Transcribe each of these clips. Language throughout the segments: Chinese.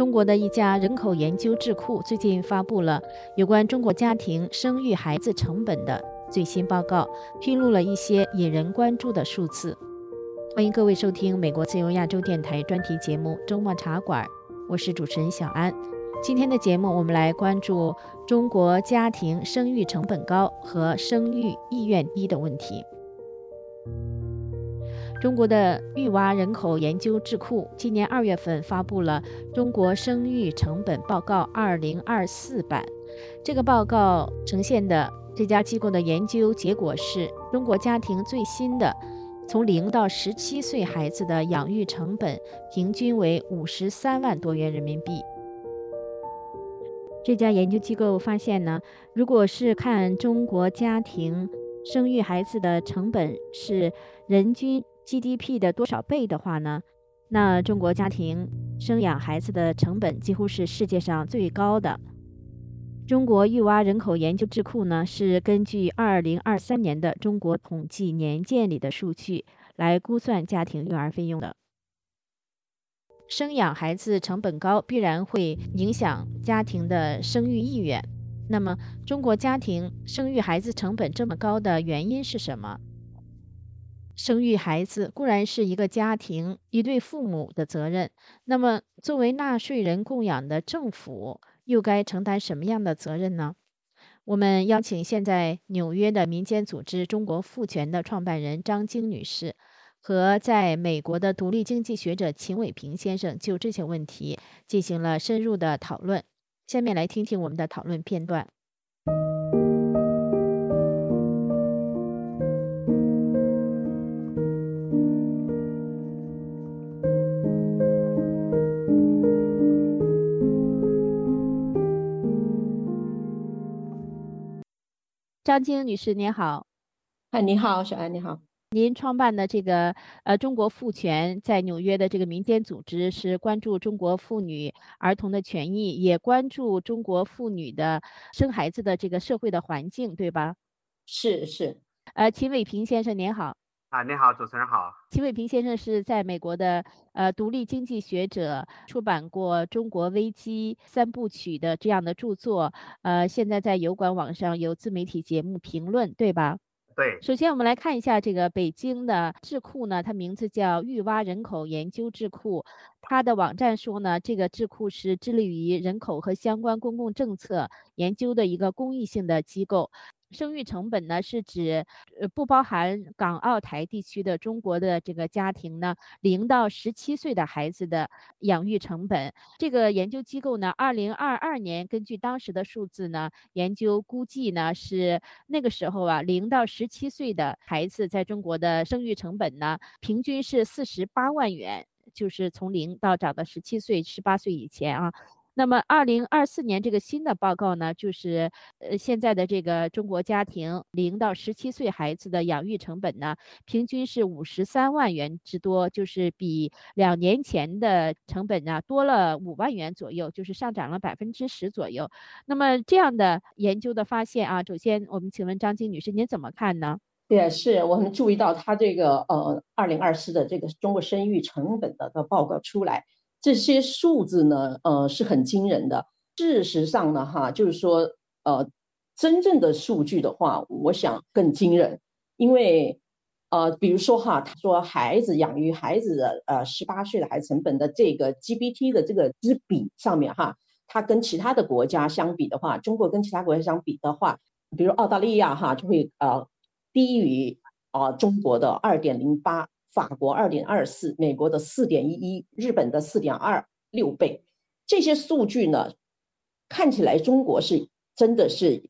中国的一家人口研究智库最近发布了有关中国家庭生育孩子成本的最新报告，披露了一些引人关注的数字。欢迎各位收听美国自由亚洲电台专题节目《周末茶馆》，我是主持人小安。今天的节目，我们来关注中国家庭生育成本高和生育意愿低的问题。中国的育娃人口研究智库今年二月份发布了《中国生育成本报告二零二四版》。这个报告呈现的这家机构的研究结果是中国家庭最新的从零到十七岁孩子的养育成本平均为五十三万多元人民币。这家研究机构发现呢，如果是看中国家庭生育孩子的成本是人均。GDP 的多少倍的话呢？那中国家庭生养孩子的成本几乎是世界上最高的。中国育娃人口研究智库呢，是根据2023年的中国统计年鉴里的数据来估算家庭育儿费用的。生养孩子成本高，必然会影响家庭的生育意愿。那么，中国家庭生育孩子成本这么高的原因是什么？生育孩子固然是一个家庭一对父母的责任，那么作为纳税人供养的政府又该承担什么样的责任呢？我们邀请现在纽约的民间组织中国妇权的创办人张晶女士和在美国的独立经济学者秦伟平先生就这些问题进行了深入的讨论。下面来听听我们的讨论片段。张晶女士，您好。哎，你好，小安，你好。您创办的这个呃中国妇权在纽约的这个民间组织，是关注中国妇女儿童的权益，也关注中国妇女的生孩子的这个社会的环境，对吧？是是。呃，秦伟平先生，您好。啊，你好，主持人好。齐伟平先生是在美国的呃独立经济学者，出版过《中国危机三部曲》的这样的著作，呃，现在在油管网上有自媒体节目评论，对吧？对。首先，我们来看一下这个北京的智库呢，它名字叫育蛙人口研究智库，它的网站说呢，这个智库是致力于人口和相关公共政策研究的一个公益性的机构。生育成本呢，是指呃不包含港澳台地区的中国的这个家庭呢，零到十七岁的孩子的养育成本。这个研究机构呢，二零二二年根据当时的数字呢，研究估计呢是那个时候啊，零到十七岁的孩子在中国的生育成本呢，平均是四十八万元，就是从零到长到十七岁、十八岁以前啊。那么，二零二四年这个新的报告呢，就是呃，现在的这个中国家庭零到十七岁孩子的养育成本呢，平均是五十三万元之多，就是比两年前的成本呢多了五万元左右，就是上涨了百分之十左右。那么这样的研究的发现啊，首先我们请问张晶女士，您怎么看呢？也是，我们注意到他这个呃，二零二四的这个中国生育成本的的报告出来。这些数字呢，呃，是很惊人的。事实上呢，哈，就是说，呃，真正的数据的话，我想更惊人。因为，呃，比如说哈，他说孩子养育孩子的，呃，十八岁的孩子成本的这个 GPT 的这个之比上面哈，它跟其他的国家相比的话，中国跟其他国家相比的话，比如澳大利亚哈，就会呃低于啊中国的二点零八。法国二点二四，美国的四点一一，日本的四点二六倍，这些数据呢，看起来中国是真的是，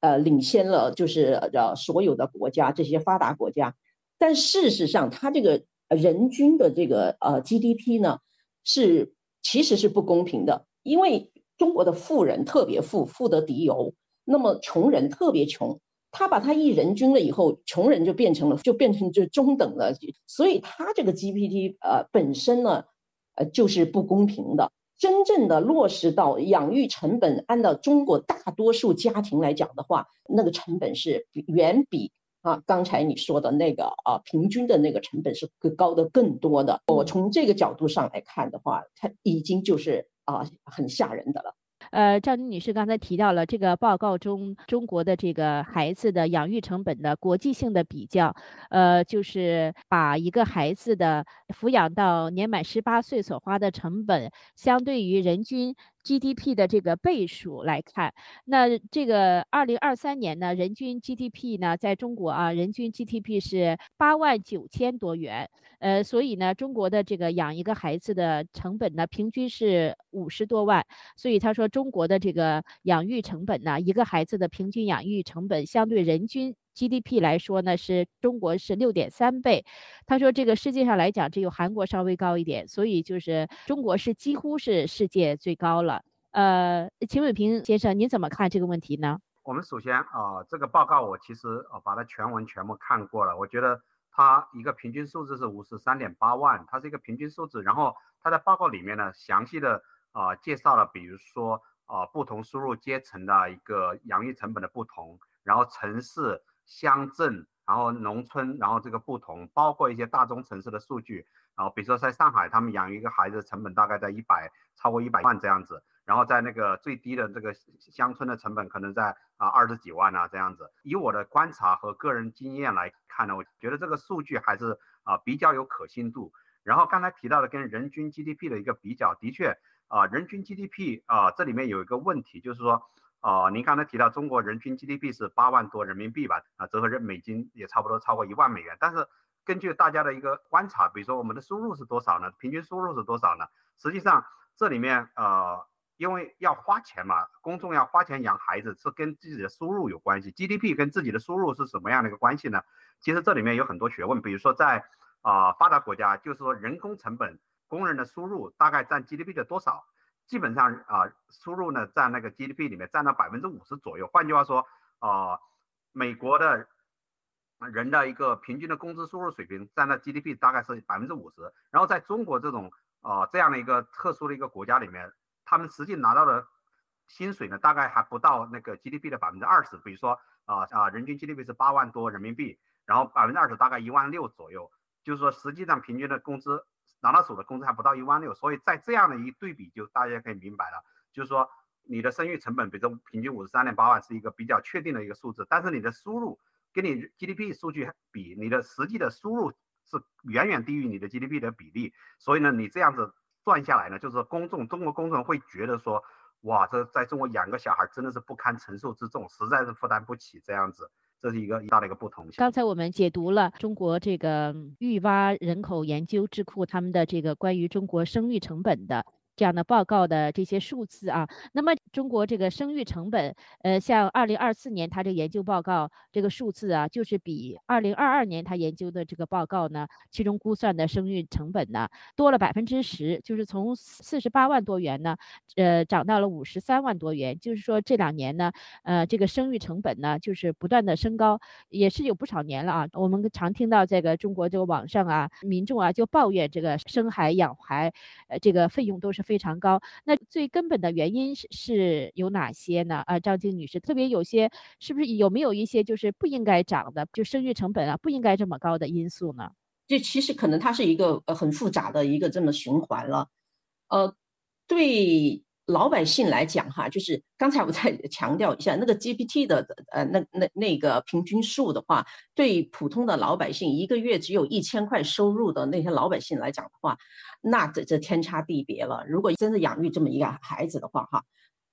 呃，领先了，就是呃所有的国家这些发达国家，但事实上，它这个人均的这个呃 GDP 呢，是其实是不公平的，因为中国的富人特别富，富得敌油，那么穷人特别穷。他把他一人均了以后，穷人就变成了，就变成就中等了，所以他这个 GPT 呃本身呢，呃就是不公平的。真正的落实到养育成本，按照中国大多数家庭来讲的话，那个成本是远比啊刚才你说的那个啊平均的那个成本是高的更多的。我从这个角度上来看的话，它已经就是。啊很吓人的了。呃，赵女士刚才提到了这个报告中中国的这个孩子的养育成本的国际性的比较，呃，就是把一个孩子的抚养到年满十八岁所花的成本，相对于人均 GDP 的这个倍数来看，那这个二零二三年呢，人均 GDP 呢，在中国啊，人均 GDP 是八万九千多元，呃，所以呢，中国的这个养一个孩子的成本呢，平均是五十多万，所以他说中。国的这个养育成本呢，一个孩子的平均养育成本相对人均 GDP 来说呢，是中国是六点三倍。他说这个世界上来讲，只有韩国稍微高一点，所以就是中国是几乎是世界最高了。呃，秦伟平先生，您怎么看这个问题呢？我们首先啊，这个报告我其实呃把它全文全部看过了，我觉得它一个平均数字是五十三点八万，它是一个平均数字。然后它在报告里面呢，详细的啊介绍了，比如说。啊，不同收入阶层的一个养育成本的不同，然后城市、乡镇，然后农村，然后这个不同，包括一些大中城市的数据，然后比如说在上海，他们养育一个孩子成本大概在一百，超过一百万这样子，然后在那个最低的这个乡村的成本可能在啊二十几万啊这样子。以我的观察和个人经验来看呢，我觉得这个数据还是啊比较有可信度。然后刚才提到的跟人均 GDP 的一个比较，的确。啊，人均 GDP 啊，这里面有一个问题，就是说，啊，您刚才提到中国人均 GDP 是八万多人民币吧？啊，折合人美金也差不多超过一万美元。但是根据大家的一个观察，比如说我们的收入是多少呢？平均收入是多少呢？实际上这里面呃，因为要花钱嘛，公众要花钱养孩子是跟自己的收入有关系。GDP 跟自己的收入是什么样的一个关系呢？其实这里面有很多学问，比如说在啊发达国家，就是说人工成本。工人的收入大概占 GDP 的多少？基本上啊，收入呢占那个 GDP 里面占到百分之五十左右。换句话说，啊，美国的人的一个平均的工资收入水平占到 GDP 大概是百分之五十。然后在中国这种啊这样的一个特殊的一个国家里面，他们实际拿到的薪水呢，大概还不到那个 GDP 的百分之二十。比如说啊啊，人均 GDP 是八万多人民币，然后百分之二十大概一万六左右，就是说实际上平均的工资。拿到手的工资还不到一万六，所以在这样的一对比，就大家可以明白了，就是说你的生育成本，比如说平均五十三点八万是一个比较确定的一个数字，但是你的收入跟你 GDP 数据比，你的实际的收入是远远低于你的 GDP 的比例，所以呢，你这样子算下来呢，就是公众中国公众会觉得说，哇，这在中国养个小孩真的是不堪承受之重，实在是负担不起这样子。这是一个大的一个不同。刚才我们解读了中国这个育蛙人口研究智库他们的这个关于中国生育成本的。这样的报告的这些数字啊，那么中国这个生育成本，呃，像二零二四年他这个研究报告这个数字啊，就是比二零二二年他研究的这个报告呢，其中估算的生育成本呢多了百分之十，就是从四十八万多元呢，呃，涨到了五十三万多元，就是说这两年呢，呃，这个生育成本呢就是不断的升高，也是有不少年了啊。我们常听到这个中国这个网上啊，民众啊就抱怨这个生孩养孩，呃，这个费用都是。非常高，那最根本的原因是是有哪些呢？啊，张静女士，特别有些是不是有没有一些就是不应该涨的，就生育成本啊不应该这么高的因素呢？这其实可能它是一个呃很复杂的一个这么循环了，呃，对。老百姓来讲，哈，就是刚才我再 强调一下，那个 GPT 的呃，那那那个平均数的话，对普通的老百姓一个月只有一千块收入的那些老百姓来讲的话，那这这天差地别了。如果真的养育这么一个孩子的话，哈，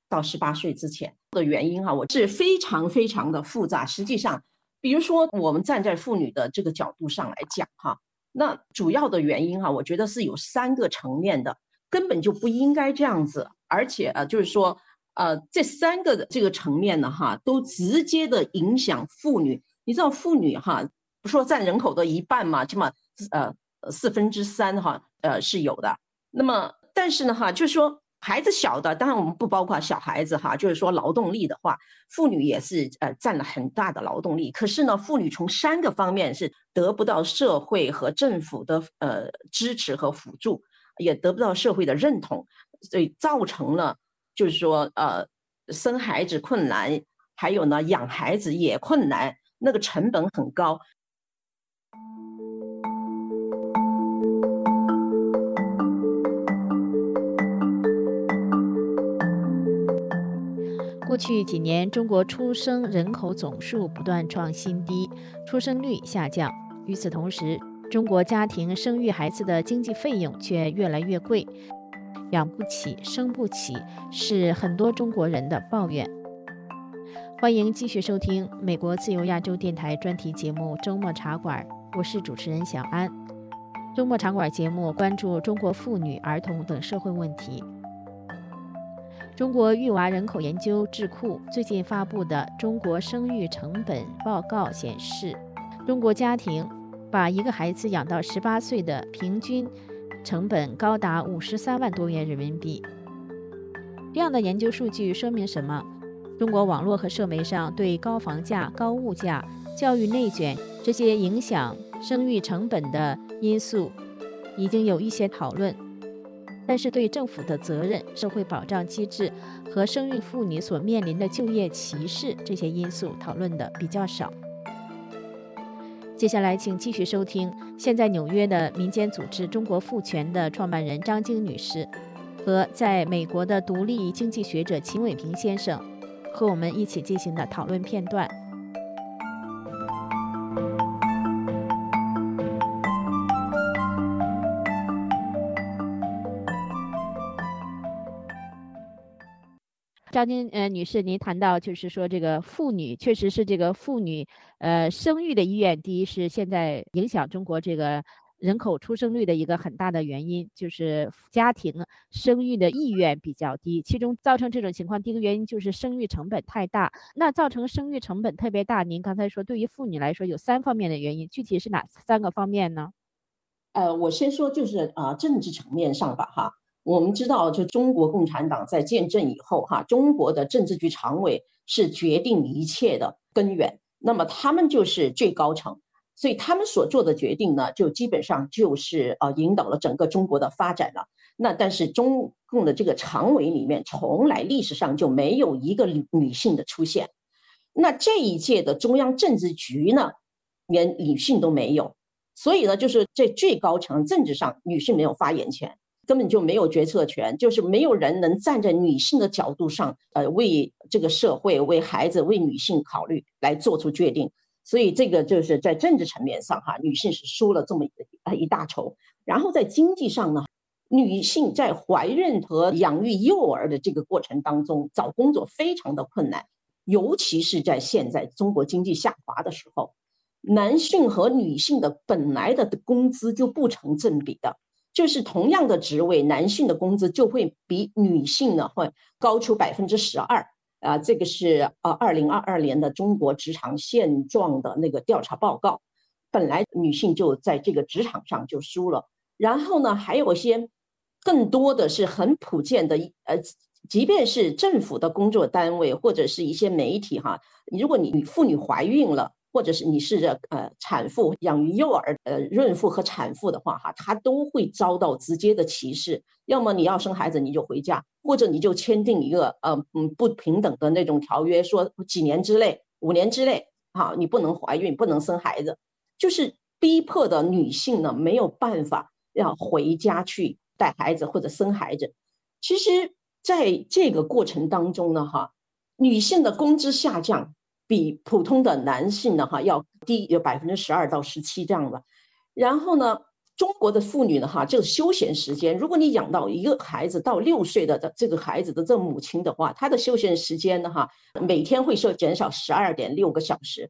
到十八岁之前的原因哈，我是非常非常的复杂。实际上，比如说我们站在妇女的这个角度上来讲，哈，那主要的原因哈，我觉得是有三个层面的。根本就不应该这样子，而且啊，就是说，呃，这三个的这个层面呢，哈，都直接的影响妇女。你知道妇女哈，不说占人口的一半嘛，起码呃四分之三哈，呃是有的。那么，但是呢，哈，就是说孩子小的，当然我们不包括小孩子哈，就是说劳动力的话，妇女也是呃占了很大的劳动力。可是呢，妇女从三个方面是得不到社会和政府的呃支持和辅助。也得不到社会的认同，所以造成了就是说，呃，生孩子困难，还有呢，养孩子也困难，那个成本很高。过去几年，中国出生人口总数不断创新低，出生率下降。与此同时，中国家庭生育孩子的经济费用却越来越贵，养不起、生不起，是很多中国人的抱怨。欢迎继续收听美国自由亚洲电台专题节目《周末茶馆》，我是主持人小安。周末茶馆节目关注中国妇女、儿童等社会问题。中国育娃人口研究智库最近发布的《中国生育成本报告》显示，中国家庭把一个孩子养到十八岁的平均成本高达五十三万多元人民币。这样的研究数据说明什么？中国网络和社媒上对高房价、高物价、教育内卷这些影响生育成本的因素已经有一些讨论。但是对政府的责任、社会保障机制和生育妇女所面临的就业歧视这些因素讨论的比较少。接下来，请继续收听现在纽约的民间组织“中国赋权”的创办人张晶女士和在美国的独立经济学者秦伟平先生和我们一起进行的讨论片段。张晶呃女士，您谈到就是说这个妇女确实是这个妇女呃生育的意愿低，是现在影响中国这个人口出生率的一个很大的原因，就是家庭生育的意愿比较低。其中造成这种情况，第一个原因就是生育成本太大。那造成生育成本特别大，您刚才说对于妇女来说有三方面的原因，具体是哪三个方面呢？呃，我先说就是啊政治层面上吧，哈。我们知道，就中国共产党在建政以后，哈，中国的政治局常委是决定一切的根源。那么他们就是最高层，所以他们所做的决定呢，就基本上就是呃引导了整个中国的发展了。那但是中共的这个常委里面，从来历史上就没有一个女女性的出现。那这一届的中央政治局呢，连女性都没有，所以呢，就是在最高层政治上，女性没有发言权。根本就没有决策权，就是没有人能站在女性的角度上，呃，为这个社会、为孩子、为女性考虑，来做出决定。所以这个就是在政治层面上，哈，女性是输了这么一一大筹。然后在经济上呢，女性在怀孕和养育幼儿的这个过程当中，找工作非常的困难，尤其是在现在中国经济下滑的时候，男性和女性的本来的工资就不成正比的。就是同样的职位，男性的工资就会比女性呢会高出百分之十二啊！这个是呃二零二二年的中国职场现状的那个调查报告。本来女性就在这个职场上就输了，然后呢，还有一些更多的是很普遍的，呃，即便是政府的工作单位或者是一些媒体哈，如果你妇女怀孕了。或者是你是呃产妇养育幼儿呃孕妇和产妇的话哈，她都会遭到直接的歧视。要么你要生孩子你就回家，或者你就签订一个呃嗯不平等的那种条约，说几年之内五年之内哈你不能怀孕不能生孩子，就是逼迫的女性呢没有办法要回家去带孩子或者生孩子。其实在这个过程当中呢哈，女性的工资下降。比普通的男性呢，哈要低有百分之十二到十七这样的。然后呢，中国的妇女呢，哈这个休闲时间，如果你养到一个孩子到六岁的这这个孩子的这母亲的话，她的休闲时间呢，哈每天会受减少十二点六个小时。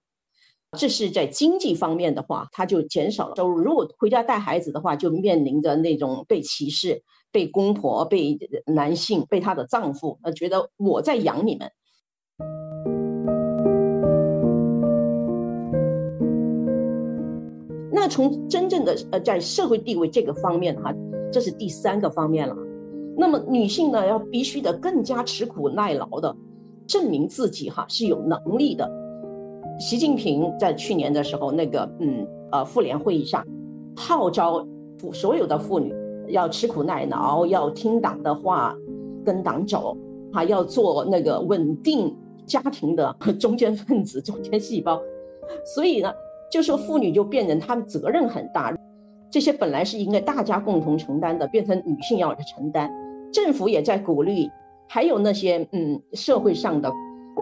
这是在经济方面的话，她就减少了收入。如果回家带孩子的话，就面临着那种被歧视、被公婆、被男性、被她的丈夫呃觉得我在养你们。从真正的呃在社会地位这个方面哈，这是第三个方面了。那么女性呢，要必须得更加吃苦耐劳的，证明自己哈是有能力的。习近平在去年的时候那个嗯呃妇联会议上，号召妇所有的妇女要吃苦耐劳，要听党的话，跟党走，还要做那个稳定家庭的 中间分子、中间细胞。所以呢。就说妇女就变成她们责任很大，这些本来是应该大家共同承担的，变成女性要去承担。政府也在鼓励，还有那些嗯社会上的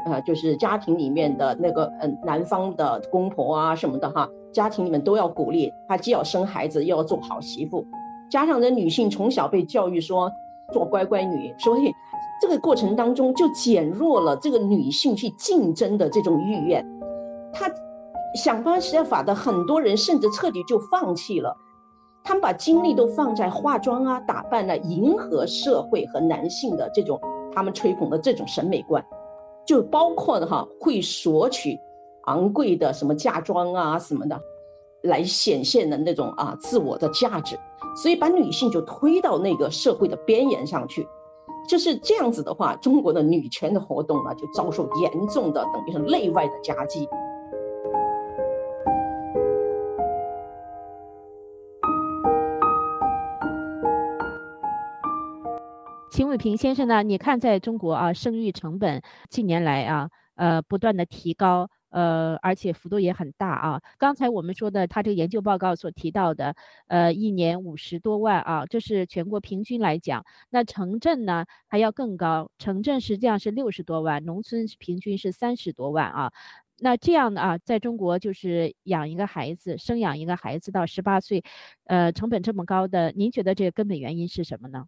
呃，就是家庭里面的那个嗯男方的公婆啊什么的哈，家庭里面都要鼓励她，既要生孩子，又要做好媳妇。加上这女性从小被教育说做乖乖女，所以这个过程当中就减弱了这个女性去竞争的这种意愿。她想方设法的很多人甚至彻底就放弃了，他们把精力都放在化妆啊、打扮啊，迎合社会和男性的这种他们吹捧的这种审美观，就包括的哈会索取昂贵的什么嫁妆啊什么的，来显现的那种啊自我的价值，所以把女性就推到那个社会的边缘上去，就是这样子的话，中国的女权的活动呢就遭受严重的等于是内外的夹击。秦伟平先生呢？你看，在中国啊，生育成本近年来啊，呃，不断的提高，呃，而且幅度也很大啊。刚才我们说的，他这个研究报告所提到的，呃，一年五十多万啊，这是全国平均来讲。那城镇呢还要更高，城镇实际上是六十多万，农村平均是三十多万啊。那这样的啊，在中国就是养一个孩子，生养一个孩子到十八岁，呃，成本这么高的，您觉得这个根本原因是什么呢？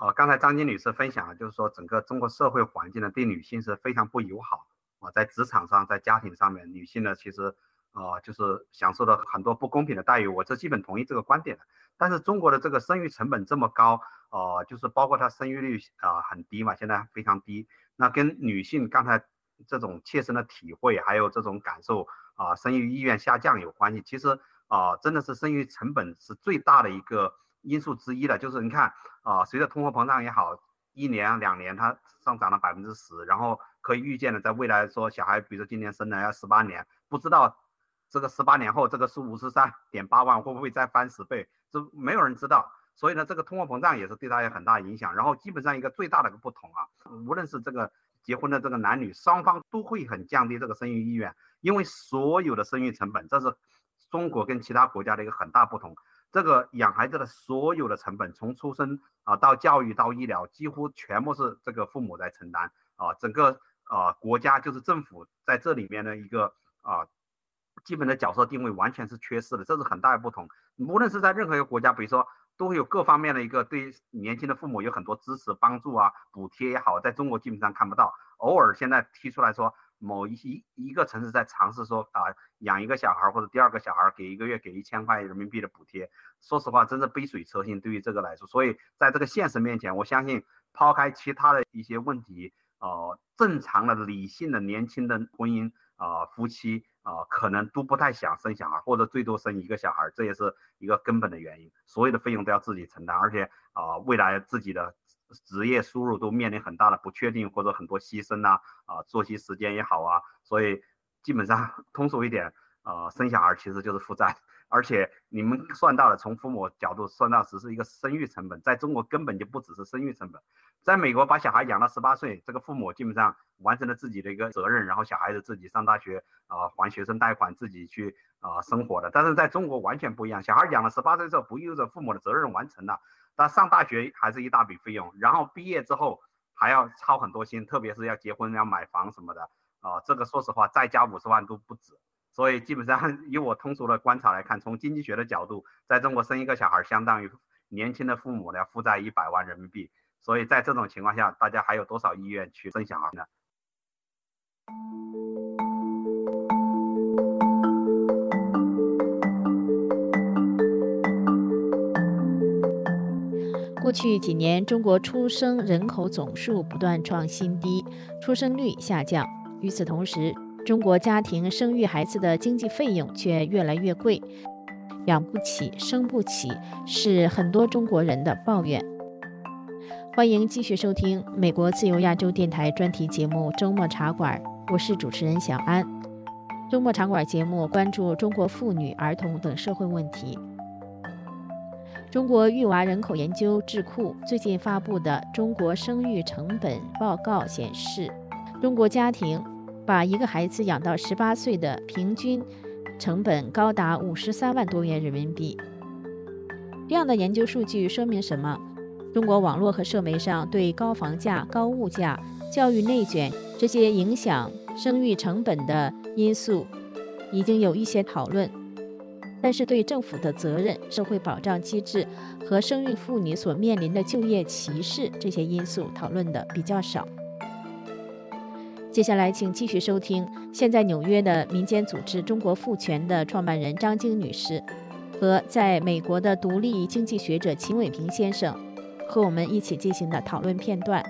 呃，刚才张金女士分享了，就是说整个中国社会环境呢，对女性是非常不友好啊，在职场上，在家庭上面，女性呢，其实，呃，就是享受了很多不公平的待遇，我这基本同意这个观点的。但是中国的这个生育成本这么高，呃，就是包括它生育率啊很低嘛，现在非常低，那跟女性刚才这种切身的体会，还有这种感受啊，生育意愿下降有关系。其实啊，真的是生育成本是最大的一个。因素之一的，就是你看啊，随着通货膨胀也好，一年两年它上涨了百分之十，然后可以预见的，在未来说小孩，比如说今年生了要十八年，不知道这个十八年后这个是五十三点八万会不会再翻十倍，这没有人知道。所以呢，这个通货膨胀也是对他有很大影响。然后基本上一个最大的一个不同啊，无论是这个结婚的这个男女双方都会很降低这个生育意愿，因为所有的生育成本，这是中国跟其他国家的一个很大不同。这个养孩子的所有的成本，从出生啊到教育到医疗，几乎全部是这个父母在承担啊。整个啊国家就是政府在这里面的一个啊基本的角色定位完全是缺失的，这是很大的不同。无论是在任何一个国家，比如说都会有各方面的一个对年轻的父母有很多支持帮助啊补贴也好，在中国基本上看不到，偶尔现在提出来说。某一一一个城市在尝试说啊，养一个小孩或者第二个小孩给一个月给一千块人民币的补贴，说实话，真是杯水车薪。对于这个来说，所以在这个现实面前，我相信抛开其他的一些问题，呃，正常的、理性的、年轻的婚姻啊，夫妻啊，可能都不太想生小孩，或者最多生一个小孩，这也是一个根本的原因。所有的费用都要自己承担，而且啊，未来自己的。职业收入都面临很大的不确定，或者很多牺牲呐，啊，作息时间也好啊，所以基本上 通俗一点，呃，生小孩其实就是负债，而且你们算到了，从父母角度算到只是一个生育成本，在中国根本就不只是生育成本，在美国把小孩养到十八岁，这个父母基本上完成了自己的一个责任，然后小孩子自己上大学啊，还学生贷款，自己去啊生活的，但是在中国完全不一样，小孩养了十八岁之后，不意味着父母的责任完成了。但上大学还是一大笔费用，然后毕业之后还要操很多心，特别是要结婚、要买房什么的啊，这个说实话再加五十万都不止。所以基本上 以我通俗的观察来看，从经济学的角度，在中国生一个小孩相当于年轻的父母要负债一百万人民币。所以在这种情况下，大家还有多少意愿去生小孩呢？过去几年，中国出生人口总数不断创新低，出生率下降。与此同时，中国家庭生育孩子的经济费用却越来越贵，养不起、生不起，是很多中国人的抱怨。欢迎继续收听美国自由亚洲电台专题节目《周末茶馆》，我是主持人小安。周末茶馆节目关注中国妇女、儿童等社会问题。中国育娃人口研究智库最近发布的《中国生育成本报告》显示，中国家庭把一个孩子养到十八岁的平均成本高达五十三万多元人民币。这样的研究数据说明什么？中国网络和社媒上对高房价、高物价、教育内卷这些影响生育成本的因素已经有一些讨论，但是对政府的责任、社会保障机制和生育妇女所面临的就业歧视这些因素讨论的比较少。接下来，请继续收听现在纽约的民间组织“中国赋权”的创办人张晶女士和在美国的独立经济学者秦伟平先生和我们一起进行的讨论片段。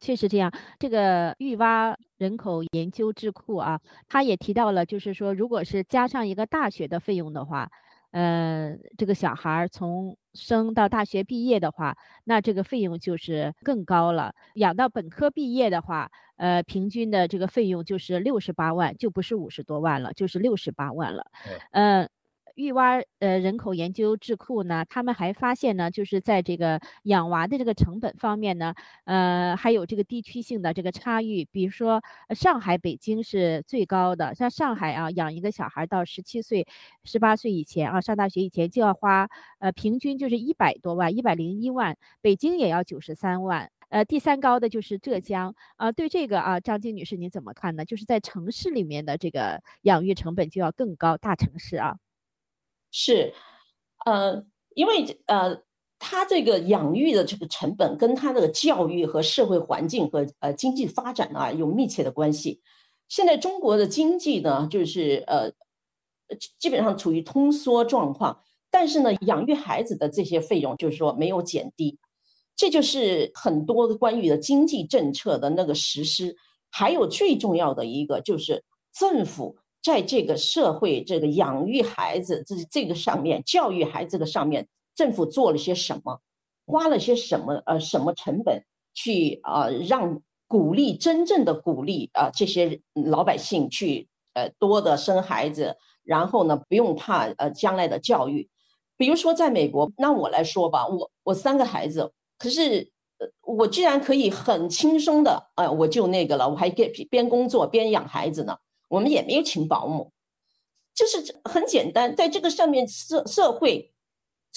确实这样，这个育蛙人口研究智库啊，他也提到了，就是说，如果是加上一个大学的费用的话，呃，这个小孩从生到大学毕业的话，那这个费用就是更高了。养到本科毕业的话，呃，平均的这个费用就是六十八万，就不是五十多万了，就是六十八万了。嗯。育娃呃人口研究智库呢，他们还发现呢，就是在这个养娃的这个成本方面呢，呃，还有这个地区性的这个差异。比如说，上海、北京是最高的。像上海啊，养一个小孩到十七岁、十八岁以前啊，上大学以前就要花呃平均就是一百多万，一百零一万。北京也要九十三万。呃，第三高的就是浙江啊。对这个啊，张晶女士您怎么看呢？就是在城市里面的这个养育成本就要更高，大城市啊。是，呃，因为呃，他这个养育的这个成本跟他的教育和社会环境和呃经济发展啊有密切的关系。现在中国的经济呢，就是呃，基本上处于通缩状况，但是呢，养育孩子的这些费用就是说没有减低，这就是很多关于的经济政策的那个实施，还有最重要的一个就是政府。在这个社会，这个养育孩子这这个上面，教育孩子的上面，政府做了些什么，花了些什么，呃，什么成本去啊，让鼓励真正的鼓励啊，这些老百姓去呃多的生孩子，然后呢，不用怕呃将来的教育。比如说在美国，那我来说吧，我我三个孩子，可是我居然可以很轻松的，呃，我就那个了，我还边边工作边养孩子呢。我们也没有请保姆，就是很简单，在这个上面社社会，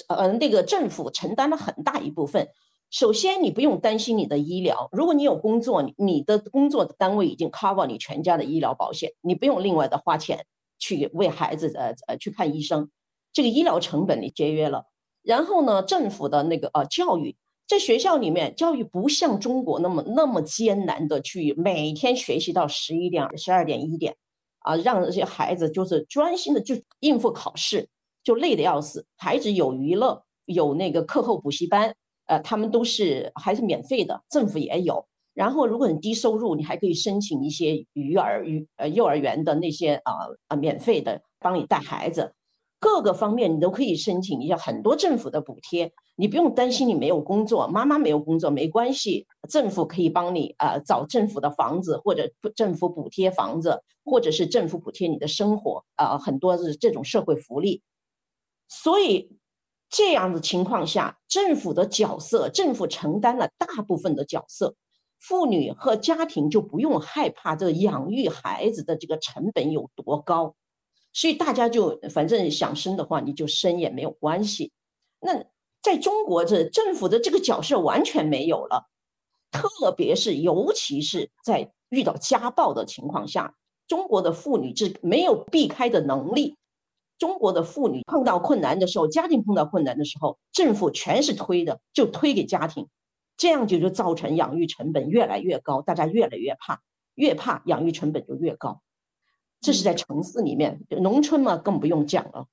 呃，那个政府承担了很大一部分。首先，你不用担心你的医疗，如果你有工作，你的工作的单位已经 cover 你全家的医疗保险，你不用另外的花钱去为孩子呃呃去看医生，这个医疗成本你节约了。然后呢，政府的那个呃教育。在学校里面，教育不像中国那么那么艰难的去每天学习到十一点、十二点、一点，啊，让这些孩子就是专心的就应付考试，就累得要死。孩子有娱乐，有那个课后补习班，呃，他们都是还是免费的，政府也有。然后，如果你低收入，你还可以申请一些育儿、育呃幼儿园的那些啊啊免费的帮你带孩子，各个方面你都可以申请一下很多政府的补贴。你不用担心你没有工作，妈妈没有工作没关系，政府可以帮你啊找政府的房子，或者政府补贴房子，或者是政府补贴你的生活啊，很多是这种社会福利。所以这样的情况下，政府的角色，政府承担了大部分的角色，妇女和家庭就不用害怕这养育孩子的这个成本有多高，所以大家就反正想生的话，你就生也没有关系。那。在中国，这政府的这个角色完全没有了，特别是尤其是在遇到家暴的情况下，中国的妇女是没有避开的能力。中国的妇女碰到困难的时候，家庭碰到困难的时候，政府全是推的，就推给家庭，这样就就造成养育成本越来越高，大家越来越怕，越怕养育成本就越高。这是在城市里面，农村嘛更不用讲了。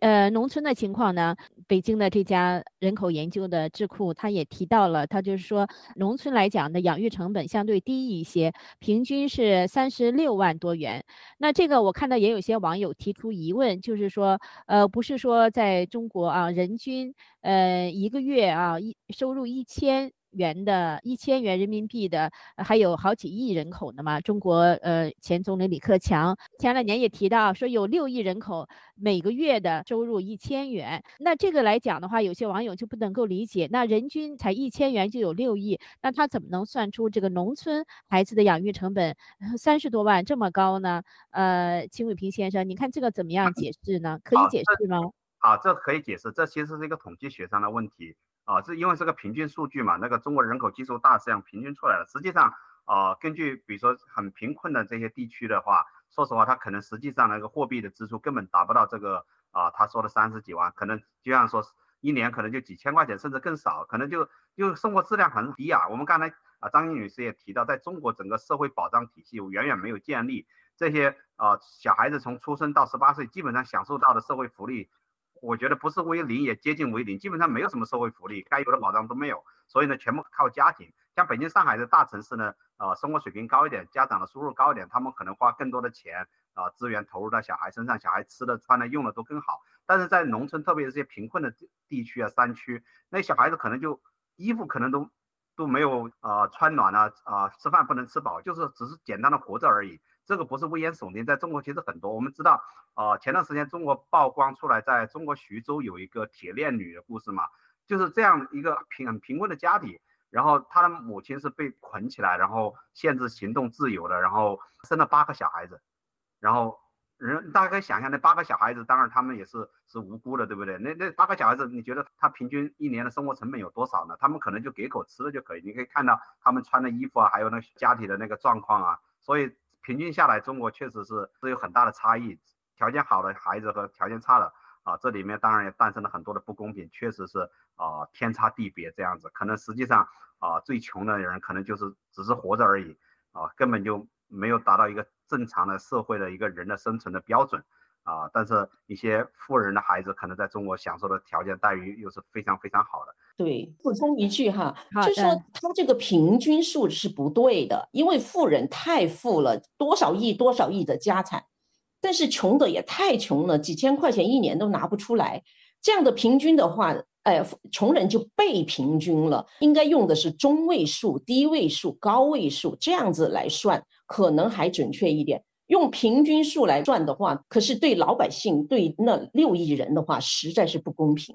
呃，农村的情况呢？北京的这家人口研究的智库，他也提到了，他就是说，农村来讲的养育成本相对低一些，平均是三十六万多元。那这个我看到也有些网友提出疑问，就是说，呃，不是说在中国啊，人均呃一个月啊一收入一千元的一千元人民币的，还有好几亿人口呢嘛。中国呃前总理李克强前两年也提到说有六亿人口每个月的收入一千元，那这个来讲的话，有些网友就不能够理解，那人均才一千元就有六亿，那他怎么能算出这个农村孩子的养育成本三十多万这么高呢？呃，秦伟平先生，你看这个怎么样解释呢？可以解释吗？啊，这可以解释，这其实是一个统计学上的问题啊，这因为是个平均数据嘛，那个中国人口基数大，这样平均出来的。实际上，啊，根据比如说很贫困的这些地区的话，说实话，他可能实际上那个货币的支出根本达不到这个啊，他说的三十几万，可能就像说一年可能就几千块钱，甚至更少，可能就就生活质量很低啊。我们刚才啊，张英女士也提到，在中国整个社会保障体系远远没有建立，这些啊小孩子从出生到十八岁，基本上享受到的社会福利。我觉得不是为零，也接近为零，基本上没有什么社会福利，该有的保障都没有，所以呢，全部靠家庭。像北京、上海的大城市呢，呃，生活水平高一点，家长的收入高一点，他们可能花更多的钱啊，资源投入到小孩身上，小孩吃的、穿的、用的都更好。但是在农村，特别是这些贫困的地区啊、山区，那小孩子可能就衣服可能都都没有啊，穿暖了啊，吃饭不能吃饱，就是只是简单的活着而已。这个不是危言耸听，在中国其实很多。我们知道，啊，前段时间中国曝光出来，在中国徐州有一个铁链女的故事嘛，就是这样一个贫很贫困的家庭，然后她的母亲是被捆起来，然后限制行动自由的，然后生了八个小孩子，然后人大家可以想象，那八个小孩子，当然他们也是是无辜的，对不对？那那八个小孩子，你觉得他平均一年的生活成本有多少呢？他们可能就给口吃的就可以，你可以看到他们穿的衣服啊，还有那家庭的那个状况啊，所以。平均下来，中国确实是是有很大的差异，条件好的孩子和条件差的啊，这里面当然也诞生了很多的不公平，确实是啊天差地别这样子。可能实际上啊最穷的人可能就是只是活着而已啊，根本就没有达到一个正常的社会的一个人的生存的标准啊。但是一些富人的孩子可能在中国享受的条件待遇又是非常非常好的。对，补充一句哈，就说他这个平均数是不对的，因为富人太富了，多少亿多少亿的家产，但是穷的也太穷了，几千块钱一年都拿不出来。这样的平均的话，哎，穷人就被平均了。应该用的是中位数、低位数、高位数这样子来算，可能还准确一点。用平均数来算的话，可是对老百姓，对那六亿人的话，实在是不公平。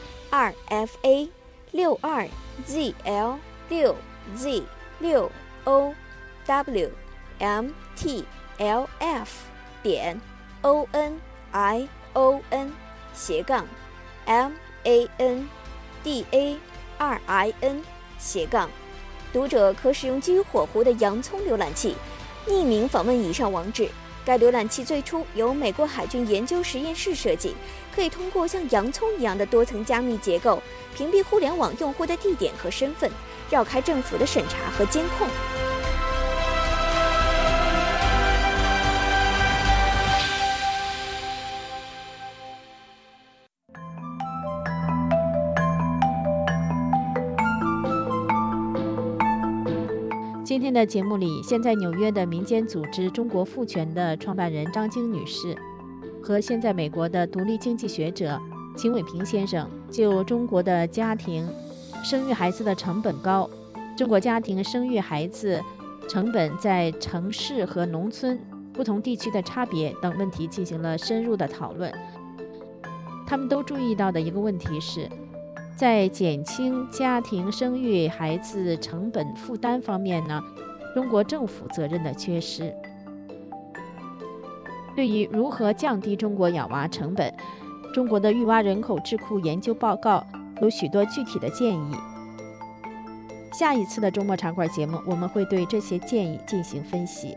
二 f a 六二 z l 六 z 六 o w m t l f 点 o n i o n 斜杠 m a n d a 二 i n 斜杠，读者可使用基于火狐的洋葱浏览器，匿名访问以上网址。该浏览器最初由美国海军研究实验室设计，可以通过像洋葱一样的多层加密结构，屏蔽互联网用户的地点和身份，绕开政府的审查和监控。今天的节目里，现在纽约的民间组织“中国父权”的创办人张晶女士，和现在美国的独立经济学者秦伟平先生，就中国的家庭生育孩子的成本高，中国家庭生育孩子成本在城市和农村不同地区的差别等问题进行了深入的讨论。他们都注意到的一个问题是。在减轻家庭生育孩子成本负担方面呢，中国政府责任的缺失。对于如何降低中国养娃成本，中国的育娃人口智库研究报告有许多具体的建议。下一次的周末茶馆节目，我们会对这些建议进行分析。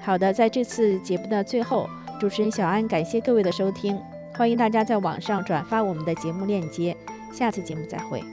好的，在这次节目的最后。主持人小安，感谢各位的收听，欢迎大家在网上转发我们的节目链接，下次节目再会。